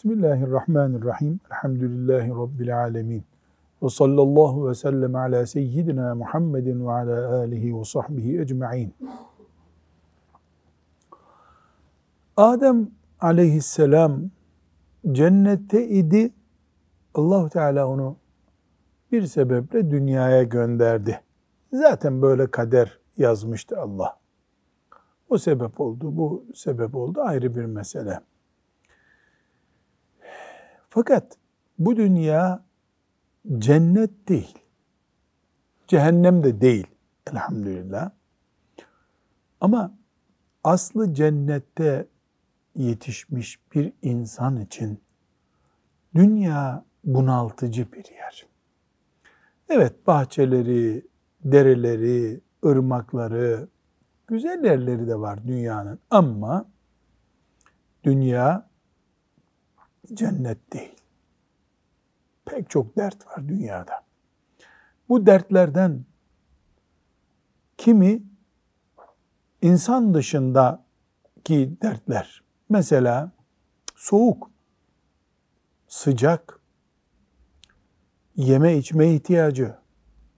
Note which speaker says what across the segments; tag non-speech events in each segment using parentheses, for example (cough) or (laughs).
Speaker 1: Bismillahirrahmanirrahim. Elhamdülillahi Rabbil alemin. Ve sallallahu ve sellem ala seyyidina Muhammedin ve ala alihi ve sahbihi ecma'in. Adem aleyhisselam cennette idi. allah Teala onu bir sebeple dünyaya gönderdi. Zaten böyle kader yazmıştı Allah. O sebep oldu, bu sebep oldu ayrı bir mesele. Fakat bu dünya cennet değil. Cehennem de değil elhamdülillah. Ama aslı cennette yetişmiş bir insan için dünya bunaltıcı bir yer. Evet bahçeleri, dereleri, ırmakları, güzel yerleri de var dünyanın ama dünya cennet değil. Pek çok dert var dünyada. Bu dertlerden kimi insan dışındaki dertler. Mesela soğuk, sıcak, yeme içme ihtiyacı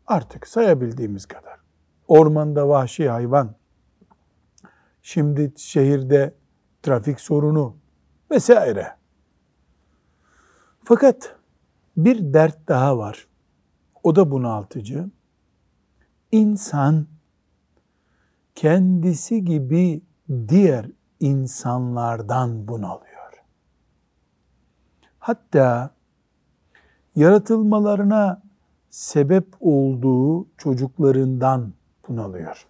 Speaker 1: artık sayabildiğimiz kadar. Ormanda vahşi hayvan, şimdi şehirde trafik sorunu vesaire. Fakat bir dert daha var. O da bunaltıcı. İnsan kendisi gibi diğer insanlardan bunalıyor. Hatta yaratılmalarına sebep olduğu çocuklarından bunalıyor.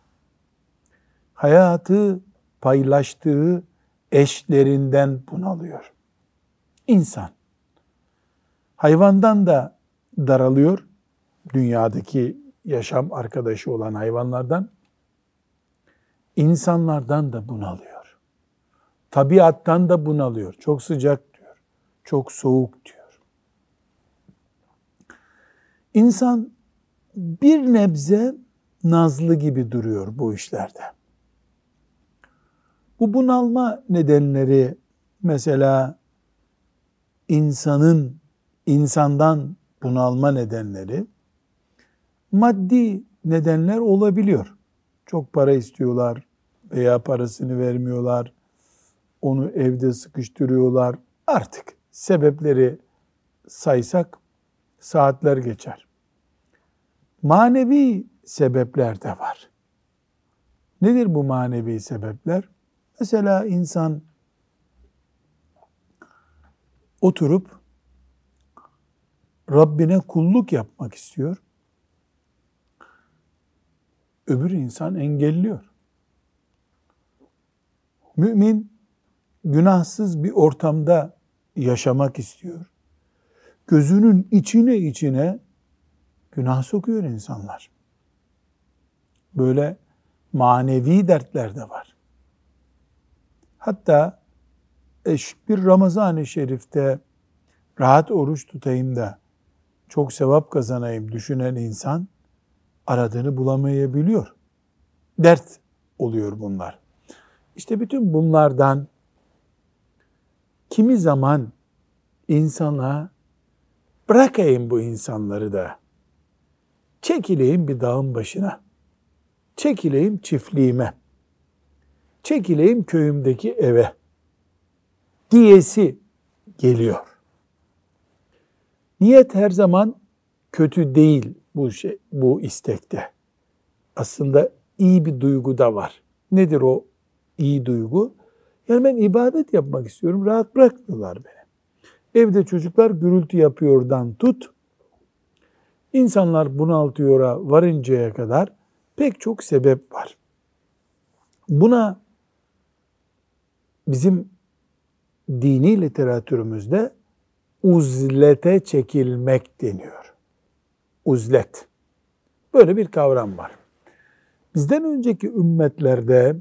Speaker 1: Hayatı paylaştığı eşlerinden bunalıyor. İnsan hayvandan da daralıyor. Dünyadaki yaşam arkadaşı olan hayvanlardan insanlardan da bunalıyor. Tabiattan da bunalıyor. Çok sıcak diyor. Çok soğuk diyor. İnsan bir nebze nazlı gibi duruyor bu işlerde. Bu bunalma nedenleri mesela insanın insandan bunalma nedenleri maddi nedenler olabiliyor. Çok para istiyorlar veya parasını vermiyorlar. Onu evde sıkıştırıyorlar. Artık sebepleri saysak saatler geçer. Manevi sebepler de var. Nedir bu manevi sebepler? Mesela insan oturup Rabbine kulluk yapmak istiyor. Öbür insan engelliyor. Mümin günahsız bir ortamda yaşamak istiyor. Gözünün içine içine günah sokuyor insanlar. Böyle manevi dertler de var. Hatta bir Ramazan-ı Şerif'te rahat oruç tutayım da çok sevap kazanayım düşünen insan aradığını bulamayabiliyor. Dert oluyor bunlar. İşte bütün bunlardan kimi zaman insana bırakayım bu insanları da çekileyim bir dağın başına. Çekileyim çiftliğime. Çekileyim köyümdeki eve diyesi geliyor. Niyet her zaman kötü değil bu şey, bu istekte. Aslında iyi bir duygu da var. Nedir o iyi duygu? Yani ben ibadet yapmak istiyorum, rahat bırakmıyorlar beni. Evde çocuklar gürültü yapıyordan tut, insanlar bunaltıyora varıncaya kadar pek çok sebep var. Buna bizim dini literatürümüzde uzlete çekilmek deniyor. Uzlet. Böyle bir kavram var. Bizden önceki ümmetlerde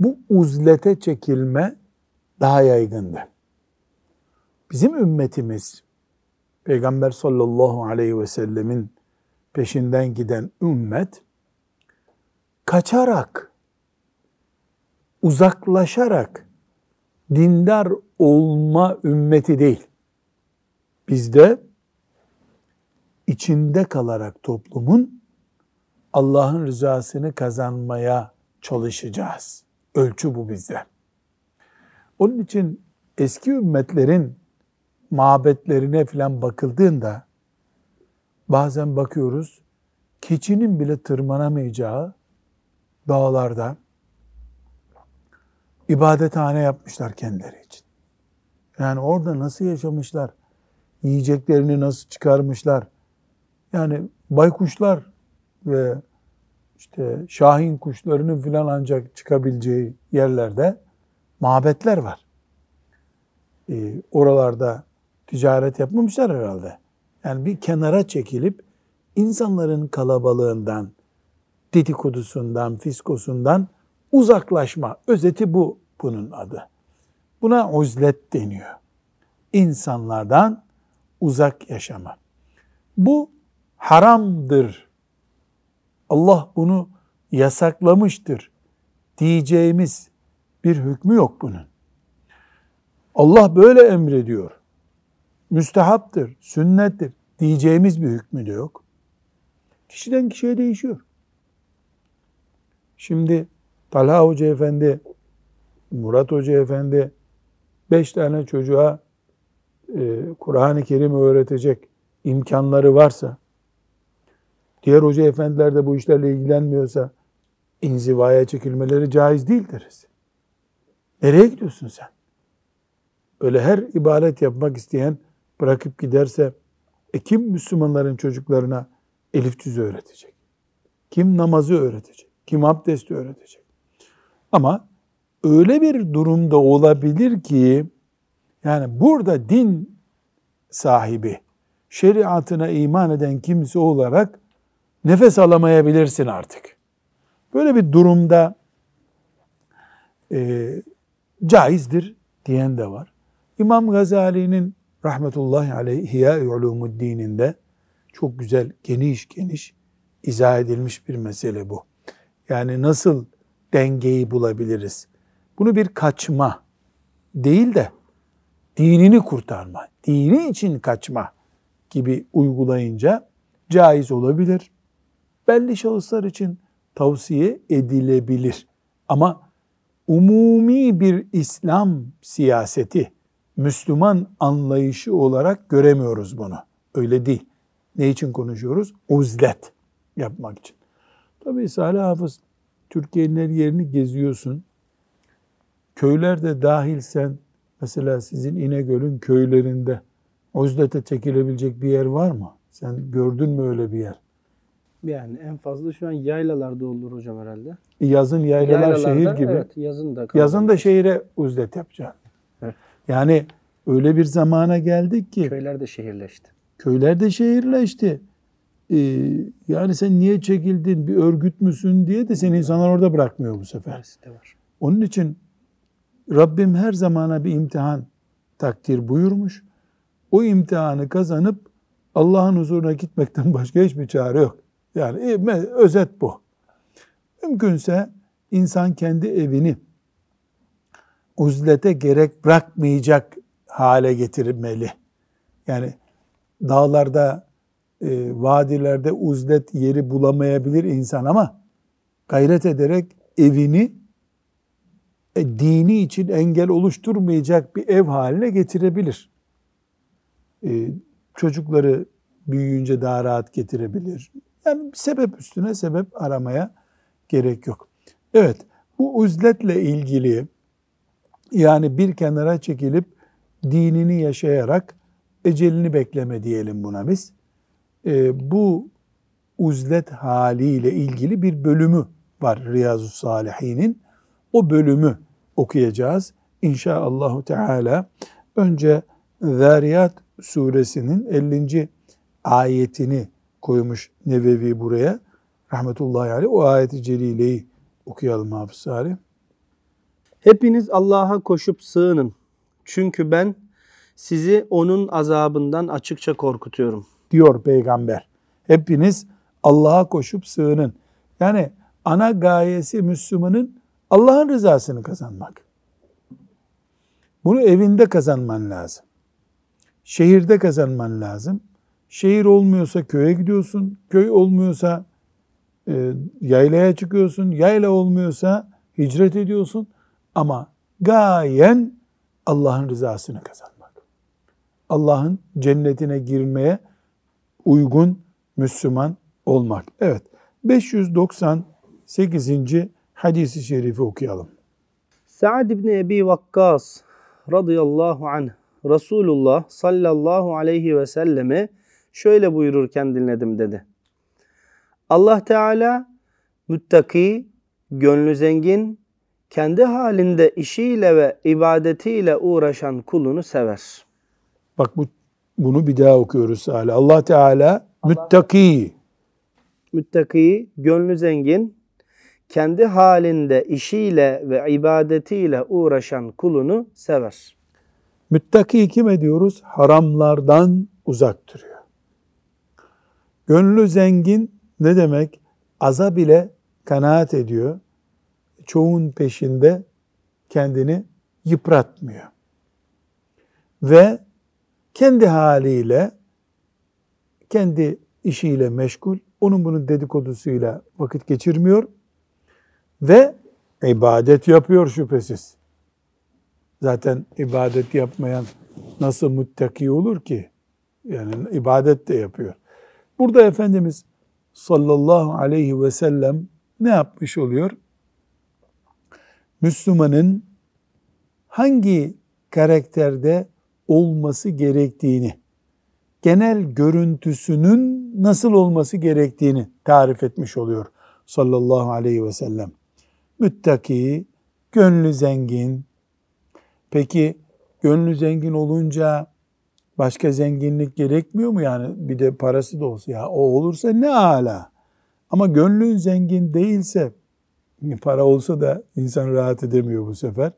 Speaker 1: bu uzlete çekilme daha yaygındı. Bizim ümmetimiz Peygamber sallallahu aleyhi ve sellemin peşinden giden ümmet kaçarak uzaklaşarak dindar olma ümmeti değil. Bizde içinde kalarak toplumun Allah'ın rızasını kazanmaya çalışacağız. Ölçü bu bizde. Onun için eski ümmetlerin mabetlerine falan bakıldığında bazen bakıyoruz keçinin bile tırmanamayacağı dağlarda ibadethane yapmışlar kendileri için. Yani orada nasıl yaşamışlar? Yiyeceklerini nasıl çıkarmışlar? Yani baykuşlar ve işte şahin kuşlarının filan ancak çıkabileceği yerlerde mabetler var. Ee, oralarda ticaret yapmamışlar herhalde. Yani bir kenara çekilip insanların kalabalığından, dedikodusundan, fiskosundan uzaklaşma. Özeti bu bunun adı. Buna uzlet deniyor. İnsanlardan uzak yaşama. Bu haramdır. Allah bunu yasaklamıştır diyeceğimiz bir hükmü yok bunun. Allah böyle emrediyor. Müstehaptır, sünnettir diyeceğimiz bir hükmü de yok. Kişiden kişiye değişiyor. Şimdi Talha Hoca Efendi, Murat Hoca Efendi beş tane çocuğa Kur'an-ı Kerim öğretecek imkanları varsa, diğer hoca efendiler de bu işlerle ilgilenmiyorsa inzivaya çekilmeleri caiz değil deriz. Nereye gidiyorsun sen? Öyle her ibadet yapmak isteyen bırakıp giderse e kim Müslümanların çocuklarına elif cüzü öğretecek? Kim namazı öğretecek? Kim abdesti öğretecek? Ama öyle bir durumda olabilir ki yani burada din sahibi, şeriatına iman eden kimse olarak nefes alamayabilirsin artık. Böyle bir durumda e, caizdir diyen de var. İmam Gazali'nin rahmetullahi aleyh Ihya-i dininde çok güzel, geniş geniş izah edilmiş bir mesele bu. Yani nasıl dengeyi bulabiliriz? Bunu bir kaçma değil de dinini kurtarma, dini için kaçma gibi uygulayınca caiz olabilir. Belli şahıslar için tavsiye edilebilir. Ama umumi bir İslam siyaseti, Müslüman anlayışı olarak göremiyoruz bunu. Öyle değil. Ne için konuşuyoruz? Uzlet yapmak için. Tabii Salih Hafız, Türkiye'nin her yerini geziyorsun. Köyler de dahil sen, mesela sizin İnegöl'ün köylerinde uzlete çekilebilecek bir yer var mı? Sen gördün mü öyle bir yer?
Speaker 2: Yani en fazla şu an yaylalarda olur hocam herhalde.
Speaker 1: Yazın yaylalar şehir gibi. Evet,
Speaker 2: yazın da.
Speaker 1: Yazın da şehire uzlet yapacaksın. Evet. Yani öyle bir zamana geldik ki.
Speaker 2: Köyler de şehirleşti.
Speaker 1: Köyler de şehirleşti. Ee, yani sen niye çekildin, bir örgüt müsün diye de seni insanlar orada bırakmıyor bu sefer. De var. Onun için Rabbim her zamana bir imtihan takdir buyurmuş. O imtihanı kazanıp Allah'ın huzuruna gitmekten (laughs) başka hiçbir çare yok. Yani e, özet bu. Mümkünse insan kendi evini uzlete gerek bırakmayacak hale getirmeli. Yani dağlarda, e, vadilerde uzlet yeri bulamayabilir insan ama gayret ederek evini e, dini için engel oluşturmayacak bir ev haline getirebilir. E, çocukları büyüyünce daha rahat getirebilir. Yani sebep üstüne sebep aramaya gerek yok. Evet, bu uzletle ilgili yani bir kenara çekilip dinini yaşayarak ecelini bekleme diyelim buna biz. E, bu uzlet haliyle ilgili bir bölümü var Riyazu Salihin'in. O bölümü okuyacağız. İnşaallahu Teala önce Zariyat suresinin 50. ayetini koymuş Nevevi buraya. Rahmetullahi aleyh. O ayeti celileyi okuyalım Hafız Salih.
Speaker 2: Hepiniz Allah'a koşup sığının. Çünkü ben sizi onun azabından açıkça korkutuyorum.
Speaker 1: Diyor peygamber. Hepiniz Allah'a koşup sığının. Yani ana gayesi Müslümanın Allah'ın rızasını kazanmak. Bunu evinde kazanman lazım. Şehirde kazanman lazım. Şehir olmuyorsa köye gidiyorsun. Köy olmuyorsa e, yaylaya çıkıyorsun. Yayla olmuyorsa hicret ediyorsun. Ama gayen Allah'ın rızasını kazanmak. Allah'ın cennetine girmeye uygun Müslüman olmak. Evet. 598. hadisi şerifi okuyalım.
Speaker 2: Sa'd ibn Ebi Vakkas radıyallahu anh Resulullah sallallahu aleyhi ve selleme şöyle buyururken dinledim dedi. Allah Teala müttaki, gönlü zengin, kendi halinde işiyle ve ibadetiyle uğraşan kulunu sever.
Speaker 1: Bak bu bunu bir daha okuyoruz hala. Allah Teala müttaki.
Speaker 2: Müttaki, gönlü zengin, kendi halinde işiyle ve ibadetiyle uğraşan kulunu sever.
Speaker 1: Müttaki kim ediyoruz? Haramlardan uzak duruyor. Gönlü zengin ne demek? Aza bile kanaat ediyor. Çoğun peşinde kendini yıpratmıyor. Ve kendi haliyle, kendi işiyle meşgul, onun bunun dedikodusuyla vakit geçirmiyor ve ibadet yapıyor şüphesiz. Zaten ibadet yapmayan nasıl muttaki olur ki? Yani ibadet de yapıyor. Burada Efendimiz sallallahu aleyhi ve sellem ne yapmış oluyor? Müslümanın hangi karakterde olması gerektiğini, genel görüntüsünün nasıl olması gerektiğini tarif etmiş oluyor sallallahu aleyhi ve sellem. Müttaki, gönlü zengin. Peki gönlü zengin olunca başka zenginlik gerekmiyor mu yani? Bir de parası da olsa ya o olursa ne ala. Ama gönlün zengin değilse para olsa da insan rahat edemiyor bu sefer.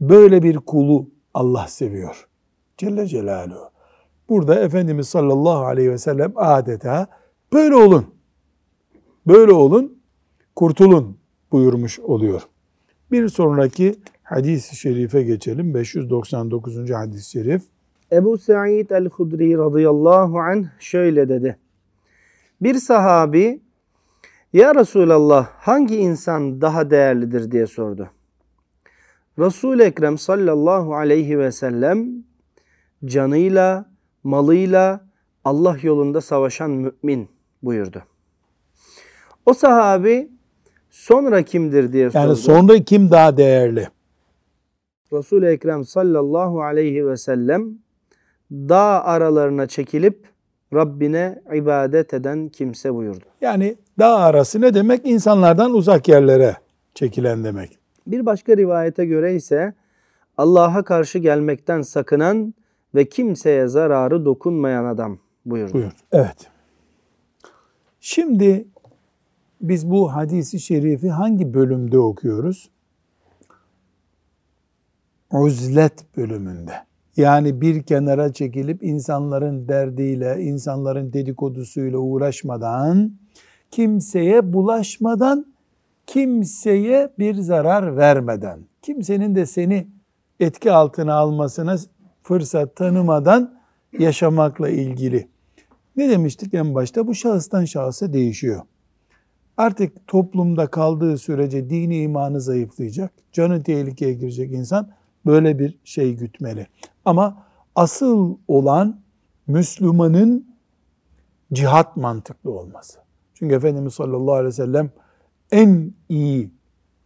Speaker 1: Böyle bir kulu Allah seviyor. Celle Celaluhu. Burada Efendimiz sallallahu aleyhi ve sellem adeta böyle olun. Böyle olun, kurtulun buyurmuş oluyor. Bir sonraki hadis-i şerife geçelim. 599. hadis-i şerif.
Speaker 2: Ebu Sa'id el-Hudri radıyallahu anh şöyle dedi. Bir sahabi ya Resulallah hangi insan daha değerlidir diye sordu. Resul-i Ekrem sallallahu aleyhi ve sellem canıyla, malıyla Allah yolunda savaşan mümin buyurdu. O sahabi sonra kimdir diye sordu.
Speaker 1: Yani sonra kim daha değerli?
Speaker 2: Resul-i Ekrem sallallahu aleyhi ve sellem dağ aralarına çekilip Rabbine ibadet eden kimse buyurdu.
Speaker 1: Yani dağ arası ne demek? İnsanlardan uzak yerlere çekilen demek.
Speaker 2: Bir başka rivayete göre ise Allah'a karşı gelmekten sakınan ve kimseye zararı dokunmayan adam buyurdu. Buyur.
Speaker 1: Evet. Şimdi biz bu hadisi şerifi hangi bölümde okuyoruz? Uzlet bölümünde. Yani bir kenara çekilip insanların derdiyle, insanların dedikodusuyla uğraşmadan, kimseye bulaşmadan, kimseye bir zarar vermeden, kimsenin de seni etki altına almasına fırsat tanımadan yaşamakla ilgili. Ne demiştik en başta? Bu şahıstan şahısa değişiyor. Artık toplumda kaldığı sürece dini imanı zayıflayacak, canı tehlikeye girecek insan böyle bir şey gütmeli. Ama asıl olan Müslümanın cihat mantıklı olması. Çünkü Efendimiz sallallahu aleyhi ve sellem en iyi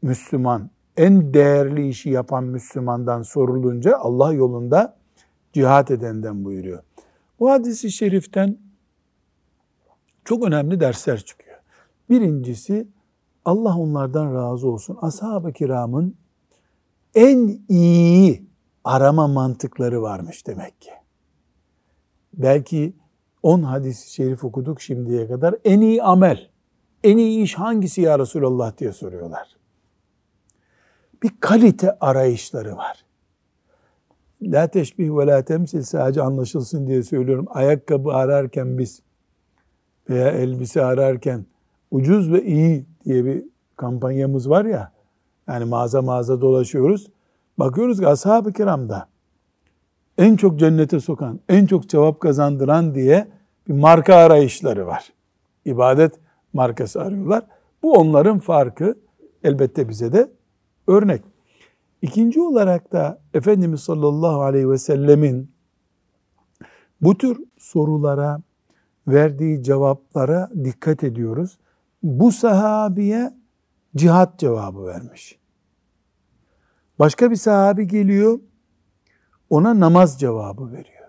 Speaker 1: Müslüman, en değerli işi yapan Müslümandan sorulunca Allah yolunda cihat edenden buyuruyor. Bu hadisi şeriften çok önemli dersler çıkıyor. Birincisi Allah onlardan razı olsun. Ashab-ı kiramın en iyi arama mantıkları varmış demek ki. Belki 10 hadis-i şerif okuduk şimdiye kadar. En iyi amel, en iyi iş hangisi ya Resulallah diye soruyorlar. Bir kalite arayışları var. La teşbih ve la temsil sadece anlaşılsın diye söylüyorum. Ayakkabı ararken biz veya elbise ararken ucuz ve iyi diye bir kampanyamız var ya. Yani mağaza mağaza dolaşıyoruz. bakıyoruz ki ashab-ı kiramda en çok cennete sokan, en çok cevap kazandıran diye bir marka arayışları var. İbadet markası arıyorlar. Bu onların farkı elbette bize de örnek. İkinci olarak da Efendimiz sallallahu aleyhi ve sellemin bu tür sorulara verdiği cevaplara dikkat ediyoruz. Bu sahabiye cihat cevabı vermiş. Başka bir sahabi geliyor, ona namaz cevabı veriyor.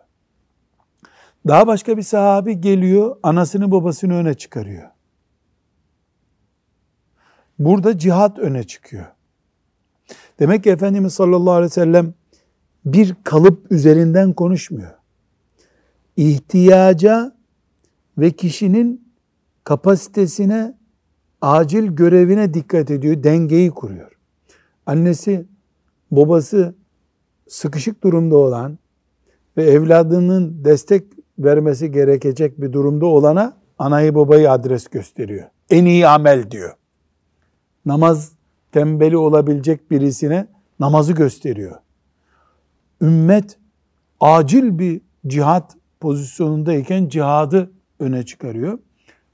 Speaker 1: Daha başka bir sahabi geliyor, anasını babasını öne çıkarıyor. Burada cihat öne çıkıyor. Demek ki Efendimiz sallallahu aleyhi ve sellem bir kalıp üzerinden konuşmuyor. İhtiyaca ve kişinin kapasitesine, acil görevine dikkat ediyor, dengeyi kuruyor. Annesi, babası sıkışık durumda olan ve evladının destek vermesi gerekecek bir durumda olana anayı babayı adres gösteriyor. En iyi amel diyor. Namaz tembeli olabilecek birisine namazı gösteriyor. Ümmet acil bir cihat pozisyonundayken cihadı öne çıkarıyor.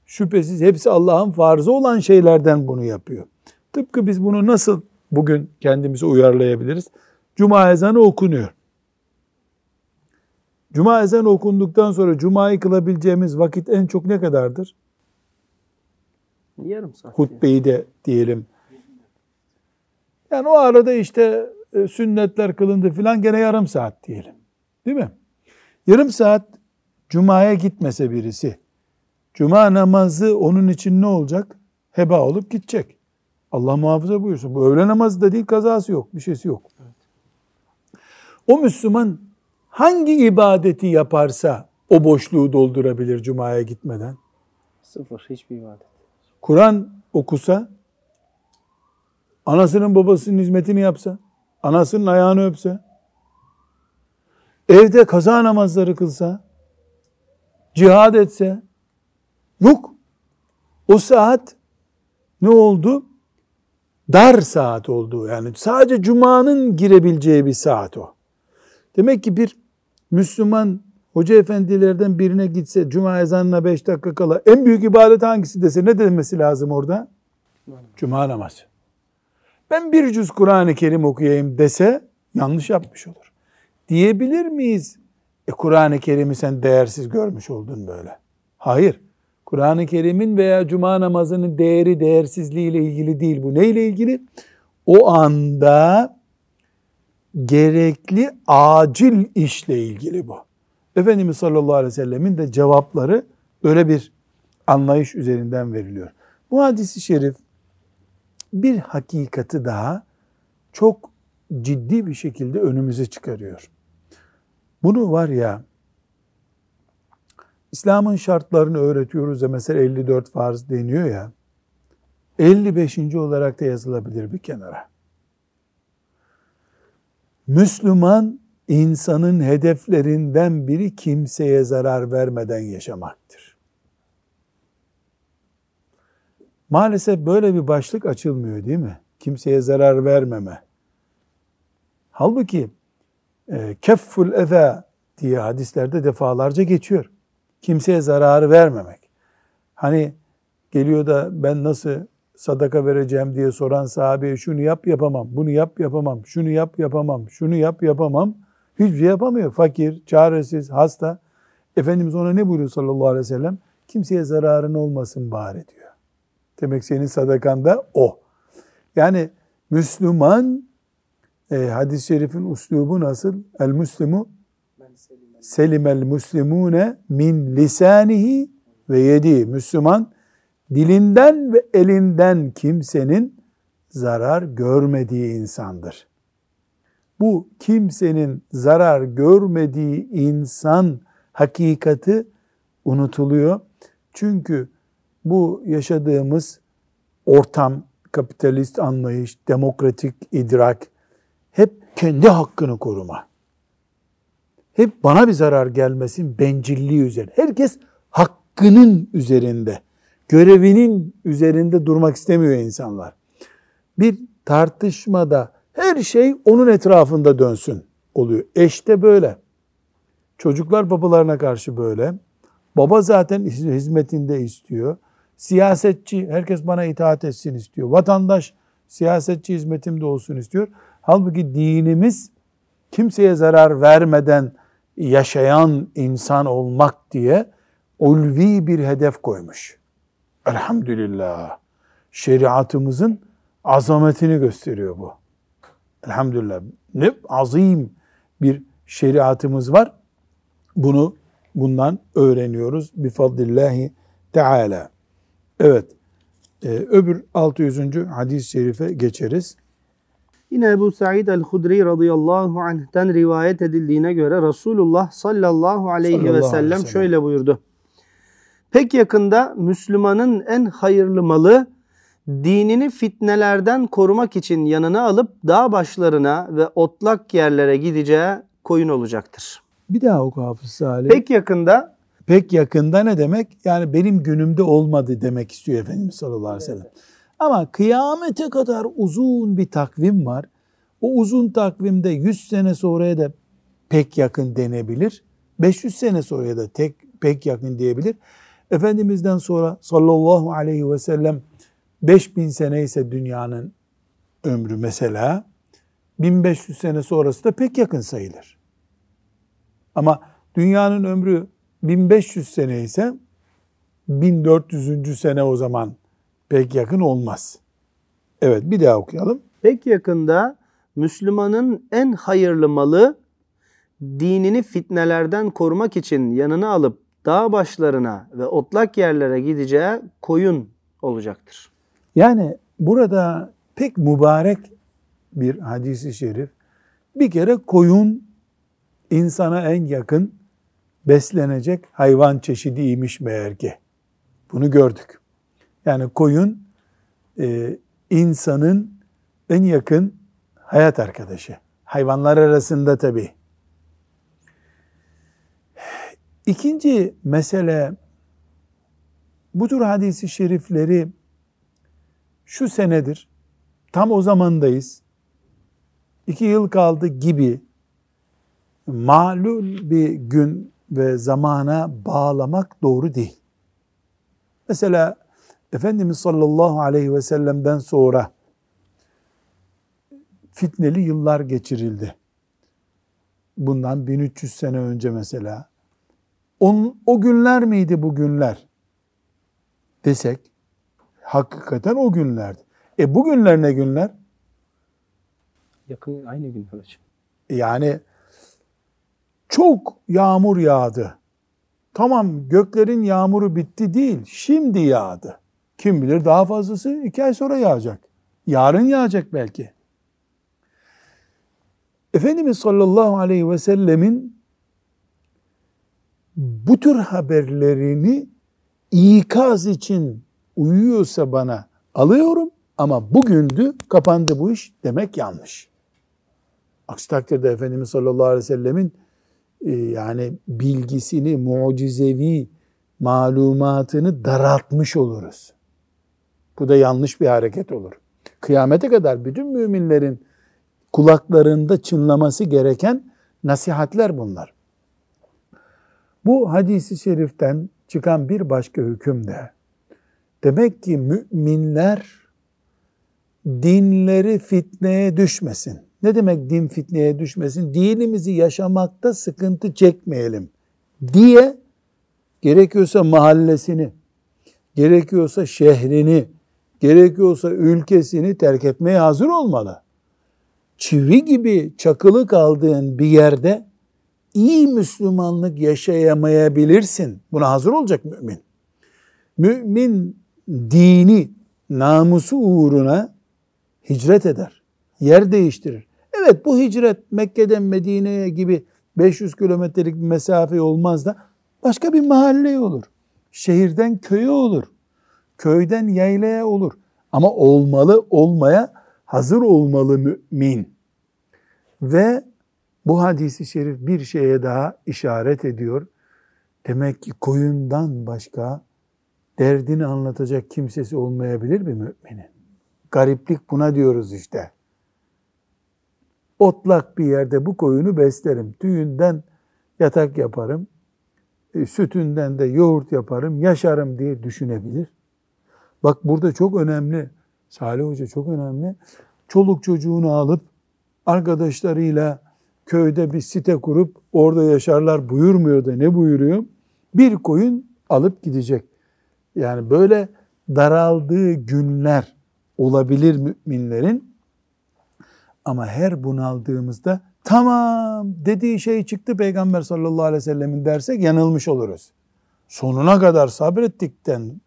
Speaker 1: Şüphesiz hepsi Allah'ın farzı olan şeylerden bunu yapıyor. Tıpkı biz bunu nasıl bugün kendimizi uyarlayabiliriz? Cuma ezanı okunuyor. Cuma ezanı okunduktan sonra Cuma'yı kılabileceğimiz vakit en çok ne kadardır?
Speaker 2: Yarım saat.
Speaker 1: Hutbeyi de diyelim. Yani o arada işte e, sünnetler kılındı filan gene yarım saat diyelim. Değil mi? Yarım saat Cuma'ya gitmese birisi, Cuma namazı onun için ne olacak? Heba olup gidecek. Allah muhafaza buyursun. Bu öğle namazı da değil, kazası yok, bir şeysi yok. Evet. O Müslüman hangi ibadeti yaparsa o boşluğu doldurabilir Cuma'ya gitmeden?
Speaker 2: Sıfır, hiçbir ibadet.
Speaker 1: Kur'an okusa, anasının babasının hizmetini yapsa, anasının ayağını öpse, evde kaza namazları kılsa, cihad etse, yok. O saat ne oldu? Dar saat oldu. Yani sadece Cuma'nın girebileceği bir saat o. Demek ki bir Müslüman hoca efendilerden birine gitse Cuma ezanına beş dakika kala en büyük ibadet hangisi dese ne demesi lazım orada? Cuma namazı. Ben bir cüz Kur'an-ı Kerim okuyayım dese yanlış yapmış olur. Diyebilir miyiz? E Kur'an-ı Kerim'i sen değersiz görmüş oldun böyle. Hayır. Kur'an-ı Kerim'in veya cuma namazının değeri değersizliği ile ilgili değil bu. Ne ile ilgili? O anda gerekli acil işle ilgili bu. Efendimiz sallallahu aleyhi ve sellemin de cevapları böyle bir anlayış üzerinden veriliyor. Bu hadisi şerif bir hakikati daha çok ciddi bir şekilde önümüze çıkarıyor. Bunu var ya İslam'ın şartlarını öğretiyoruz ya mesela 54 farz deniyor ya 55. olarak da yazılabilir bir kenara. Müslüman insanın hedeflerinden biri kimseye zarar vermeden yaşamaktır. Maalesef böyle bir başlık açılmıyor değil mi? Kimseye zarar vermeme. Halbuki e, kefful eza diye hadislerde defalarca geçiyor. Kimseye zararı vermemek. Hani geliyor da ben nasıl sadaka vereceğim diye soran sahabeye şunu yap yapamam, bunu yap yapamam, şunu yap yapamam, şunu yap yapamam. Hiçbir şey yapamıyor. Fakir, çaresiz, hasta. Efendimiz ona ne buyuruyor sallallahu aleyhi ve sellem? Kimseye zararın olmasın bari diyor. Demek senin sadakan da o. Yani Müslüman e, hadis-i şerifin uslubu nasıl? El Müslimu selimel muslimune min lisanihi ve yedi. Müslüman dilinden ve elinden kimsenin zarar görmediği insandır. Bu kimsenin zarar görmediği insan hakikati unutuluyor. Çünkü bu yaşadığımız ortam, kapitalist anlayış, demokratik idrak hep kendi hakkını koruma. Hep bana bir zarar gelmesin bencilliği üzerine. Herkes hakkının üzerinde görevinin üzerinde durmak istemiyor insanlar. Bir tartışmada Her şey onun etrafında dönsün oluyor. Eş de böyle. Çocuklar babalarına karşı böyle. Baba zaten hizmetinde istiyor. Siyasetçi, herkes bana itaat etsin istiyor. Vatandaş, siyasetçi hizmetimde olsun istiyor. Halbuki dinimiz kimseye zarar vermeden yaşayan insan olmak diye ulvi bir hedef koymuş. Elhamdülillah. Şeriatımızın azametini gösteriyor bu. Elhamdülillah. Ne azim bir şeriatımız var. Bunu bundan öğreniyoruz. Bifadlillahi Teala. Evet. Ee, öbür 600. hadis-i şerife geçeriz.
Speaker 2: Yine Ebu Sa'id el-Hudri radıyallahu anh'ten rivayet edildiğine göre Resulullah sallallahu aleyhi sallallahu ve sellem aleyhi şöyle buyurdu. Pek yakında Müslümanın en hayırlı malı dinini fitnelerden korumak için yanına alıp dağ başlarına ve otlak yerlere gideceği koyun olacaktır.
Speaker 1: Bir daha oku Hafız Salih.
Speaker 2: Pek yakında
Speaker 1: Pek yakında ne demek? Yani benim günümde olmadı demek istiyor Efendimiz sallallahu aleyhi ve sellem. Ama kıyamete kadar uzun bir takvim var. O uzun takvimde 100 sene sonraya da pek yakın denebilir. 500 sene sonraya da tek pek yakın diyebilir. Efendimiz'den sonra sallallahu aleyhi ve sellem 5000 sene ise dünyanın ömrü mesela 1500 sene sonrası da pek yakın sayılır. Ama dünyanın ömrü 1500 sene ise 1400. sene o zaman pek yakın olmaz. Evet bir daha okuyalım.
Speaker 2: Pek yakında Müslümanın en hayırlı malı dinini fitnelerden korumak için yanına alıp dağ başlarına ve otlak yerlere gideceği koyun olacaktır.
Speaker 1: Yani burada pek mübarek bir hadisi şerif. Bir kere koyun insana en yakın beslenecek hayvan çeşidiymiş meğer ki. Bunu gördük. Yani koyun e, insanın en yakın hayat arkadaşı. Hayvanlar arasında tabi. İkinci mesele bu tür hadisi şerifleri şu senedir tam o zamandayız. İki yıl kaldı gibi malul bir gün ve zamana bağlamak doğru değil. Mesela Efendimiz sallallahu aleyhi ve sellem'den sonra fitneli yıllar geçirildi. Bundan 1300 sene önce mesela. On, o günler miydi bu günler? Desek, hakikaten o günlerdi. E bu günler ne günler?
Speaker 2: Yakın aynı günler hocam.
Speaker 1: Yani çok yağmur yağdı. Tamam göklerin yağmuru bitti değil, şimdi yağdı. Kim bilir daha fazlası iki ay sonra yağacak. Yarın yağacak belki. Efendimiz sallallahu aleyhi ve sellemin bu tür haberlerini ikaz için uyuyorsa bana alıyorum ama bugündü kapandı bu iş demek yanlış. Aksi takdirde Efendimiz sallallahu aleyhi ve sellemin e, yani bilgisini, mucizevi malumatını daraltmış oluruz. Bu da yanlış bir hareket olur. Kıyamete kadar bütün müminlerin kulaklarında çınlaması gereken nasihatler bunlar. Bu hadisi şeriften çıkan bir başka hüküm de demek ki müminler dinleri fitneye düşmesin. Ne demek din fitneye düşmesin? Dinimizi yaşamakta sıkıntı çekmeyelim diye gerekiyorsa mahallesini, gerekiyorsa şehrini, gerekiyorsa ülkesini terk etmeye hazır olmalı. Çivi gibi çakılı kaldığın bir yerde iyi Müslümanlık yaşayamayabilirsin. Buna hazır olacak mümin. Mümin dini, namusu uğruna hicret eder. Yer değiştirir. Evet bu hicret Mekke'den Medine'ye gibi 500 kilometrelik bir mesafe olmaz da başka bir mahalleye olur. Şehirden köye olur. Köyden yaylaya olur. Ama olmalı olmaya hazır olmalı mümin. Ve bu hadisi şerif bir şeye daha işaret ediyor. Demek ki koyundan başka derdini anlatacak kimsesi olmayabilir bir müminin. Gariplik buna diyoruz işte. otlak bir yerde bu koyunu beslerim. Tüyünden yatak yaparım. E, sütünden de yoğurt yaparım, yaşarım diye düşünebilir. Bak burada çok önemli. Salih Hoca çok önemli. Çoluk çocuğunu alıp arkadaşlarıyla köyde bir site kurup orada yaşarlar buyurmuyor da ne buyuruyor? Bir koyun alıp gidecek. Yani böyle daraldığı günler olabilir müminlerin ama her bunaldığımızda tamam dediği şey çıktı Peygamber sallallahu aleyhi ve sellemin dersek yanılmış oluruz. Sonuna kadar sabrettikten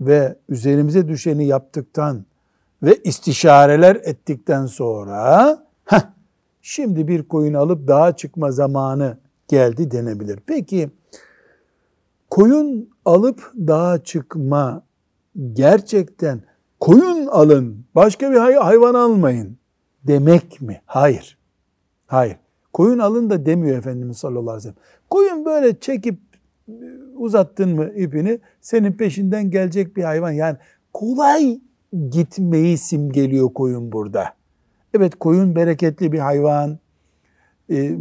Speaker 1: ve üzerimize düşeni yaptıktan ve istişareler ettikten sonra heh, şimdi bir koyun alıp dağa çıkma zamanı geldi denebilir. Peki koyun alıp dağa çıkma gerçekten koyun alın başka bir hayvan almayın demek mi? Hayır. Hayır. Koyun alın da demiyor Efendimiz sallallahu aleyhi ve sellem. Koyun böyle çekip uzattın mı ipini senin peşinden gelecek bir hayvan. Yani kolay gitmeyi simgeliyor koyun burada. Evet koyun bereketli bir hayvan. E,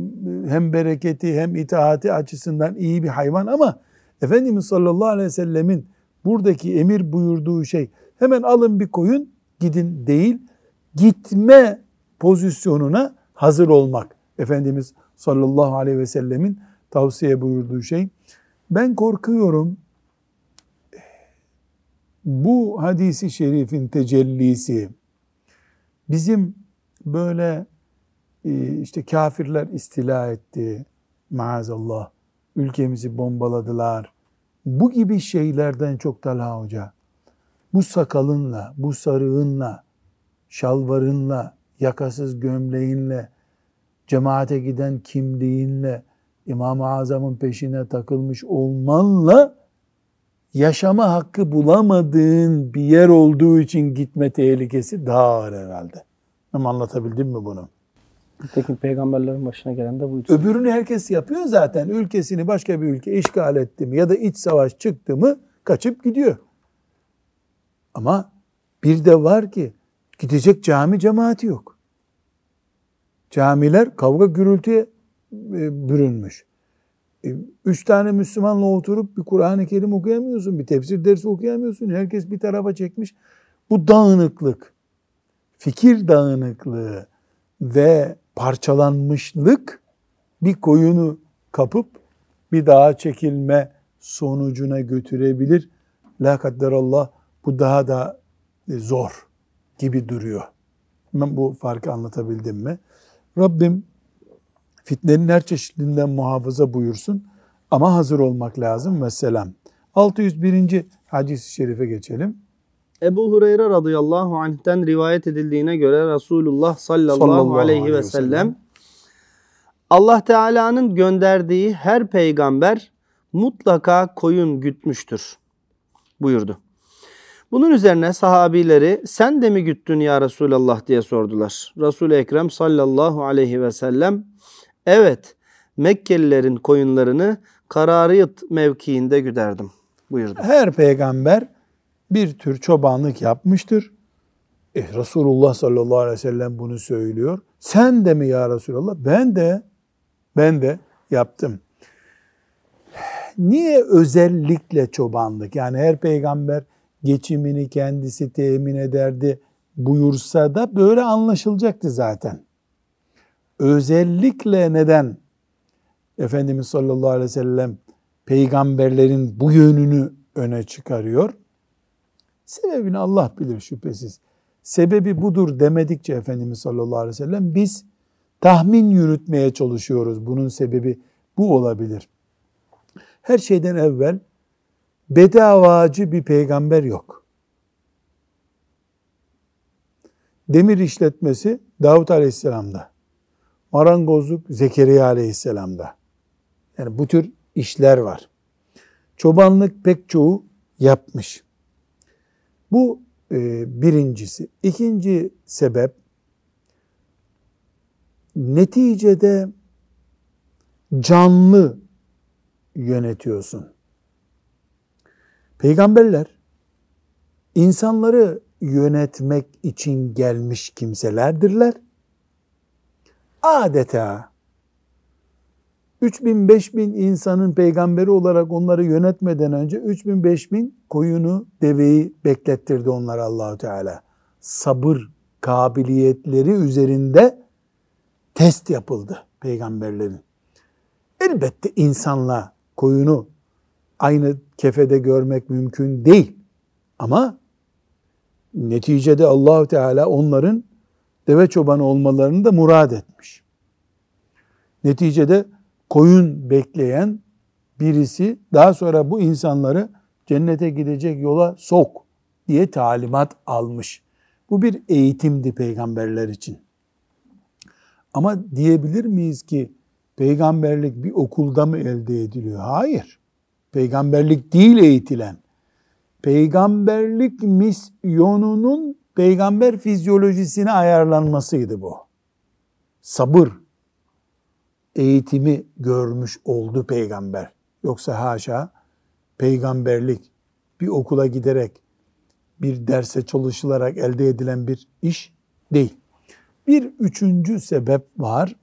Speaker 1: hem bereketi hem itaati açısından iyi bir hayvan ama Efendimiz sallallahu aleyhi ve sellemin buradaki emir buyurduğu şey hemen alın bir koyun gidin değil gitme pozisyonuna hazır olmak. Efendimiz sallallahu aleyhi ve sellemin tavsiye buyurduğu şey. Ben korkuyorum. Bu hadisi şerifin tecellisi bizim böyle e, işte kafirler istila etti. Maazallah ülkemizi bombaladılar. Bu gibi şeylerden çok Talha Hoca bu sakalınla bu sarığınla şalvarınla yakasız gömleğinle, cemaate giden kimliğinle, İmam-ı Azam'ın peşine takılmış olmanla yaşama hakkı bulamadığın bir yer olduğu için gitme tehlikesi daha ağır herhalde. Ama anlatabildim mi bunu?
Speaker 2: Nitekim peygamberlerin başına gelen de buydu.
Speaker 1: Öbürünü herkes yapıyor zaten. Ülkesini başka bir ülke işgal etti mi ya da iç savaş çıktı mı kaçıp gidiyor. Ama bir de var ki Gidecek cami cemaati yok. Camiler kavga gürültüye bürünmüş. E, üç tane Müslümanla oturup bir Kur'an-ı Kerim okuyamıyorsun, bir tefsir dersi okuyamıyorsun. Herkes bir tarafa çekmiş. Bu dağınıklık, fikir dağınıklığı ve parçalanmışlık bir koyunu kapıp bir daha çekilme sonucuna götürebilir. La Allah bu daha da zor gibi duruyor. Ben bu farkı anlatabildim mi? Rabbim fitnenin her çeşidinden muhafaza buyursun. Ama hazır olmak lazım. Vesselam. 601. hadis-i şerife geçelim.
Speaker 2: Ebu Hureyre radıyallahu anh'ten rivayet edildiğine göre Resulullah sallallahu, sallallahu aleyhi, aleyhi ve sellem Allah Teala'nın gönderdiği her peygamber mutlaka koyun gütmüştür buyurdu. Bunun üzerine sahabileri sen de mi güttün ya Resulallah diye sordular. Resul-i Ekrem sallallahu aleyhi ve sellem evet Mekkelilerin koyunlarını Karariyet mevkiinde güderdim buyurdu.
Speaker 1: Her peygamber bir tür çobanlık yapmıştır. E, Resulullah sallallahu aleyhi ve sellem bunu söylüyor. Sen de mi ya Resulallah? Ben de, ben de yaptım. Niye özellikle çobanlık? Yani her peygamber geçimini kendisi temin ederdi buyursa da böyle anlaşılacaktı zaten. Özellikle neden Efendimiz sallallahu aleyhi ve sellem peygamberlerin bu yönünü öne çıkarıyor? Sebebini Allah bilir şüphesiz. Sebebi budur demedikçe Efendimiz sallallahu aleyhi ve sellem biz tahmin yürütmeye çalışıyoruz. Bunun sebebi bu olabilir. Her şeyden evvel bedavacı bir peygamber yok. Demir işletmesi Davut Aleyhisselam'da. Marangozluk Zekeriya Aleyhisselam'da. Yani bu tür işler var. Çobanlık pek çoğu yapmış. Bu e, birincisi. İkinci sebep neticede canlı yönetiyorsun. Peygamberler insanları yönetmek için gelmiş kimselerdirler. Adeta 3000 5000 insanın peygamberi olarak onları yönetmeden önce 3000 5000 koyunu, deveyi beklettirdi onlar Allahu Teala. Sabır kabiliyetleri üzerinde test yapıldı peygamberlerin. Elbette insanla koyunu aynı kefede görmek mümkün değil. Ama neticede Allahu Teala onların deve çobanı olmalarını da murad etmiş. Neticede koyun bekleyen birisi daha sonra bu insanları cennete gidecek yola sok diye talimat almış. Bu bir eğitimdi peygamberler için. Ama diyebilir miyiz ki peygamberlik bir okulda mı elde ediliyor? Hayır. Peygamberlik değil eğitilen. Peygamberlik misyonunun peygamber fizyolojisine ayarlanmasıydı bu. Sabır eğitimi görmüş oldu peygamber. Yoksa haşa peygamberlik bir okula giderek bir derse çalışılarak elde edilen bir iş değil. Bir üçüncü sebep var.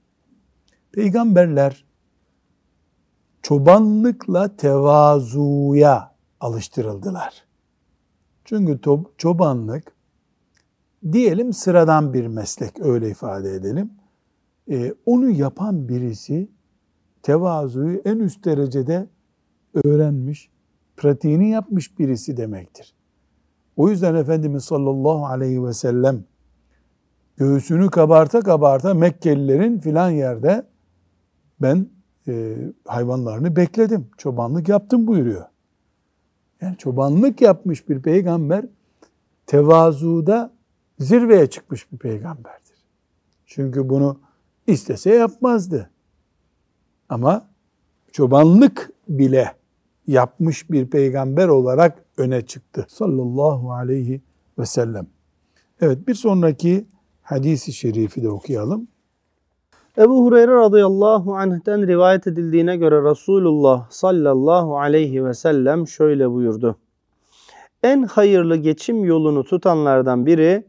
Speaker 1: Peygamberler çobanlıkla tevazuya alıştırıldılar. Çünkü çobanlık diyelim sıradan bir meslek öyle ifade edelim. Ee, onu yapan birisi tevazuyu en üst derecede öğrenmiş, pratiğini yapmış birisi demektir. O yüzden Efendimiz sallallahu aleyhi ve sellem göğsünü kabarta kabarta Mekkelilerin filan yerde ben e, hayvanlarını bekledim, çobanlık yaptım buyuruyor. Yani çobanlık yapmış bir peygamber tevazuda zirveye çıkmış bir peygamberdir. Çünkü bunu istese yapmazdı. Ama çobanlık bile yapmış bir peygamber olarak öne çıktı. Sallallahu aleyhi ve sellem. Evet bir sonraki hadisi şerifi de okuyalım.
Speaker 2: Ebu Hureyre radıyallahu anh'ten rivayet edildiğine göre Resulullah sallallahu aleyhi ve sellem şöyle buyurdu. En hayırlı geçim yolunu tutanlardan biri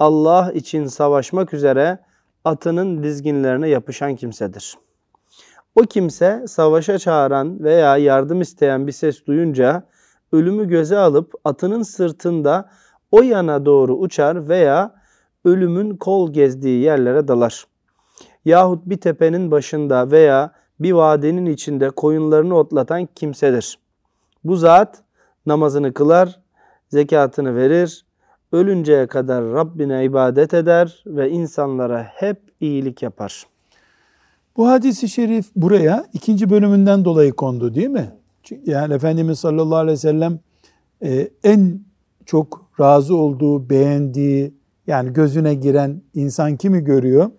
Speaker 2: Allah için savaşmak üzere atının dizginlerine yapışan kimsedir. O kimse savaşa çağıran veya yardım isteyen bir ses duyunca ölümü göze alıp atının sırtında o yana doğru uçar veya ölümün kol gezdiği yerlere dalar. Yahut bir tepenin başında veya bir vadenin içinde koyunlarını otlatan kimsedir. Bu zat namazını kılar, zekatını verir, ölünceye kadar Rabbine ibadet eder ve insanlara hep iyilik yapar.
Speaker 1: Bu hadisi şerif buraya ikinci bölümünden dolayı kondu değil mi? Yani Efendimiz sallallahu aleyhi ve sellem e, en çok razı olduğu, beğendiği, yani gözüne giren insan kimi görüyor?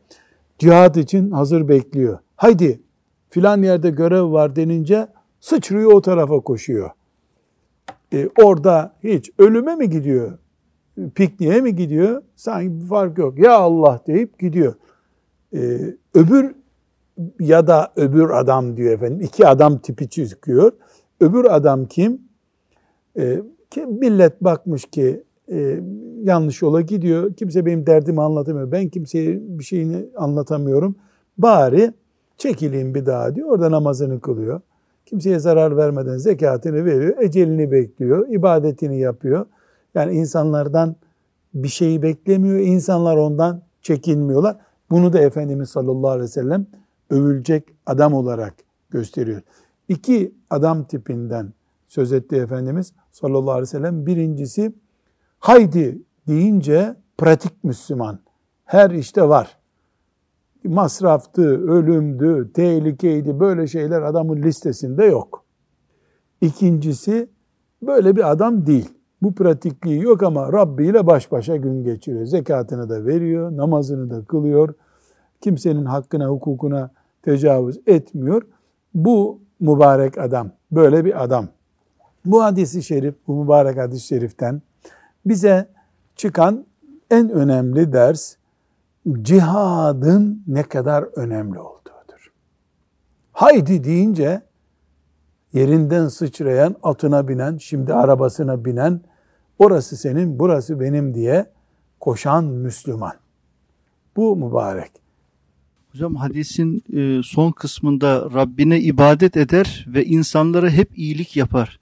Speaker 1: Cihad için hazır bekliyor. Haydi filan yerde görev var denince sıçrıyor o tarafa koşuyor. E, orada hiç ölüme mi gidiyor? Pikniğe mi gidiyor? Sanki bir fark yok. Ya Allah deyip gidiyor. E, öbür ya da öbür adam diyor efendim. İki adam tipi çıkıyor. Öbür adam kim? E, millet bakmış ki e, yanlış yola gidiyor. Kimse benim derdimi anlatamıyor. Ben kimseye bir şeyini anlatamıyorum. Bari çekileyim bir daha diyor. Orada namazını kılıyor. Kimseye zarar vermeden zekatını veriyor. Ecelini bekliyor. ibadetini yapıyor. Yani insanlardan bir şeyi beklemiyor. İnsanlar ondan çekinmiyorlar. Bunu da Efendimiz sallallahu aleyhi ve sellem övülecek adam olarak gösteriyor. İki adam tipinden söz etti Efendimiz sallallahu aleyhi ve sellem. Birincisi haydi deyince pratik Müslüman. Her işte var. Masraftı, ölümdü, tehlikeydi böyle şeyler adamın listesinde yok. İkincisi böyle bir adam değil. Bu pratikliği yok ama Rabbi ile baş başa gün geçiriyor. Zekatını da veriyor, namazını da kılıyor. Kimsenin hakkına, hukukuna tecavüz etmiyor. Bu mübarek adam, böyle bir adam. Bu hadisi şerif, bu mübarek hadis-i şeriften bize çıkan en önemli ders cihadın ne kadar önemli olduğudur. Haydi deyince yerinden sıçrayan, atına binen, şimdi arabasına binen, orası senin, burası benim diye koşan Müslüman. Bu mübarek.
Speaker 3: Hocam hadisin e, son kısmında Rabbine ibadet eder ve insanlara hep iyilik yapar.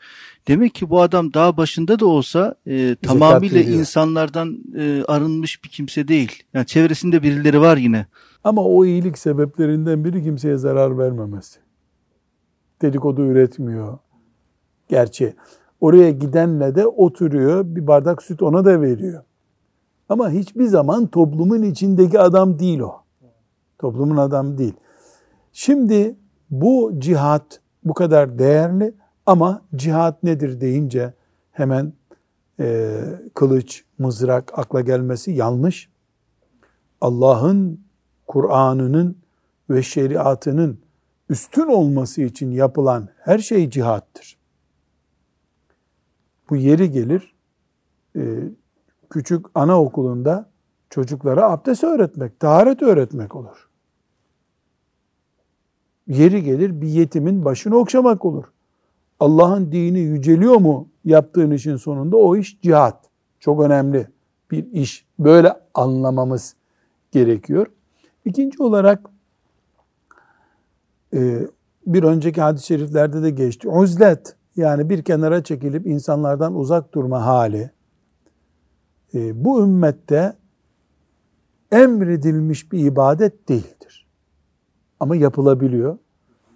Speaker 3: Demek ki bu adam dağ başında da olsa e, tamamıyla insanlardan e, arınmış bir kimse değil. Yani çevresinde birileri var yine.
Speaker 1: Ama o iyilik sebeplerinden biri kimseye zarar vermemesi. Dedikodu üretmiyor. Gerçi oraya gidenle de oturuyor, bir bardak süt ona da veriyor. Ama hiçbir zaman toplumun içindeki adam değil o. Toplumun adam değil. Şimdi bu cihat bu kadar değerli ama cihat nedir deyince hemen e, kılıç, mızrak akla gelmesi yanlış. Allah'ın Kur'an'ının ve şeriatının üstün olması için yapılan her şey cihattır. Bu yeri gelir e, küçük anaokulunda çocuklara abdest öğretmek, taharet öğretmek olur. Yeri gelir bir yetimin başını okşamak olur. Allah'ın dini yüceliyor mu yaptığın işin sonunda o iş cihat. Çok önemli bir iş. Böyle anlamamız gerekiyor. İkinci olarak e, bir önceki hadis-i şeriflerde de geçti. Uzlet yani bir kenara çekilip insanlardan uzak durma hali. E, bu ümmette emredilmiş bir ibadet değildir. Ama yapılabiliyor.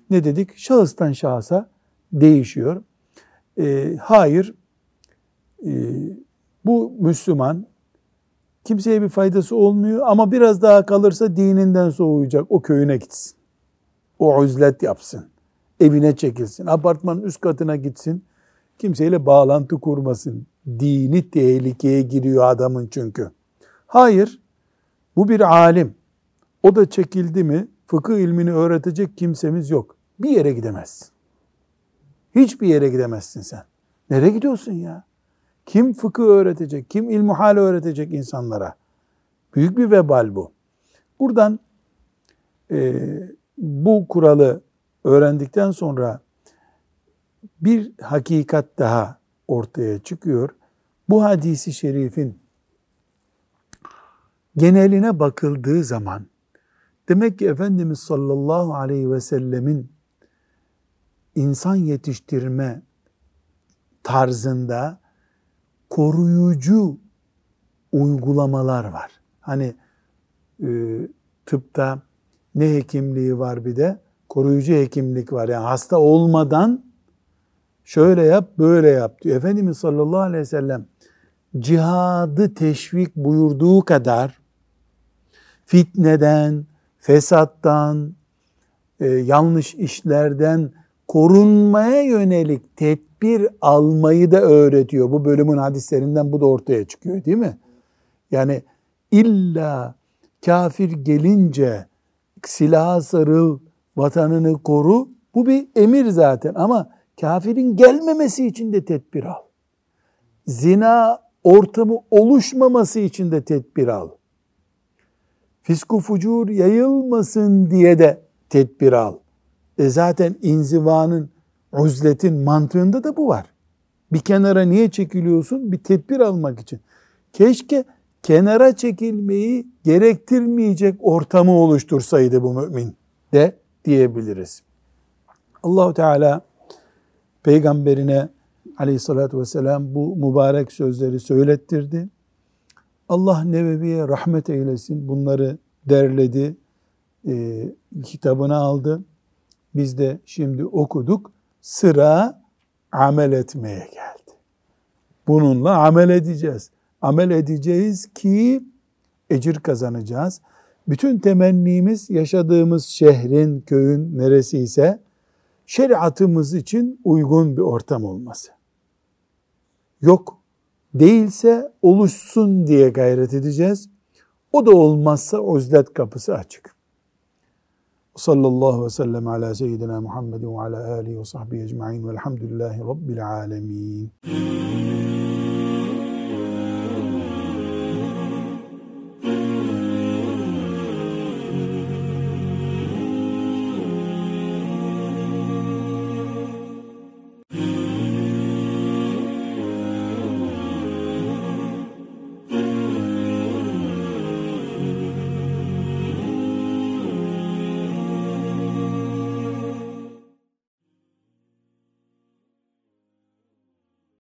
Speaker 1: Ne dedik? Şahıstan şahsa değişiyor. E, hayır, e, bu Müslüman kimseye bir faydası olmuyor ama biraz daha kalırsa dininden soğuyacak. O köyüne gitsin. O üzlet yapsın. Evine çekilsin. Apartmanın üst katına gitsin. Kimseyle bağlantı kurmasın. Dini tehlikeye giriyor adamın çünkü. Hayır, bu bir alim. O da çekildi mi fıkıh ilmini öğretecek kimsemiz yok. Bir yere gidemezsin. Hiçbir yere gidemezsin sen. Nereye gidiyorsun ya? Kim fıkıh öğretecek? Kim ilmuhal öğretecek insanlara? Büyük bir vebal bu. Buradan e, bu kuralı öğrendikten sonra bir hakikat daha ortaya çıkıyor. Bu hadisi şerifin geneline bakıldığı zaman demek ki Efendimiz sallallahu aleyhi ve sellemin insan yetiştirme tarzında koruyucu uygulamalar var. Hani e, tıpta ne hekimliği var bir de koruyucu hekimlik var. Yani hasta olmadan şöyle yap böyle yap diyor. Efendimiz sallallahu aleyhi ve sellem cihadı teşvik buyurduğu kadar fitneden, fesattan, e, yanlış işlerden korunmaya yönelik tedbir almayı da öğretiyor. Bu bölümün hadislerinden bu da ortaya çıkıyor değil mi? Yani illa kafir gelince silaha sarıl, vatanını koru. Bu bir emir zaten ama kafirin gelmemesi için de tedbir al. Zina ortamı oluşmaması için de tedbir al. Fisku fucur yayılmasın diye de tedbir al. E zaten inzivanın, uzletin mantığında da bu var. Bir kenara niye çekiliyorsun? Bir tedbir almak için. Keşke kenara çekilmeyi gerektirmeyecek ortamı oluştursaydı bu mümin de diyebiliriz. Allahu Teala peygamberine aleyhissalatü vesselam bu mübarek sözleri söylettirdi. Allah Nebevi'ye rahmet eylesin. Bunları derledi, e, kitabına aldı. Biz de şimdi okuduk. Sıra amel etmeye geldi. Bununla amel edeceğiz. Amel edeceğiz ki ecir kazanacağız. Bütün temennimiz yaşadığımız şehrin, köyün neresi ise şeriatımız için uygun bir ortam olması. Yok değilse oluşsun diye gayret edeceğiz. O da olmazsa uzlet kapısı açık. Sallallahu ve sellem ala seyyidina Muhammedin ve ala alihi ve sahbihi ecma'in velhamdülillahi rabbil alemin.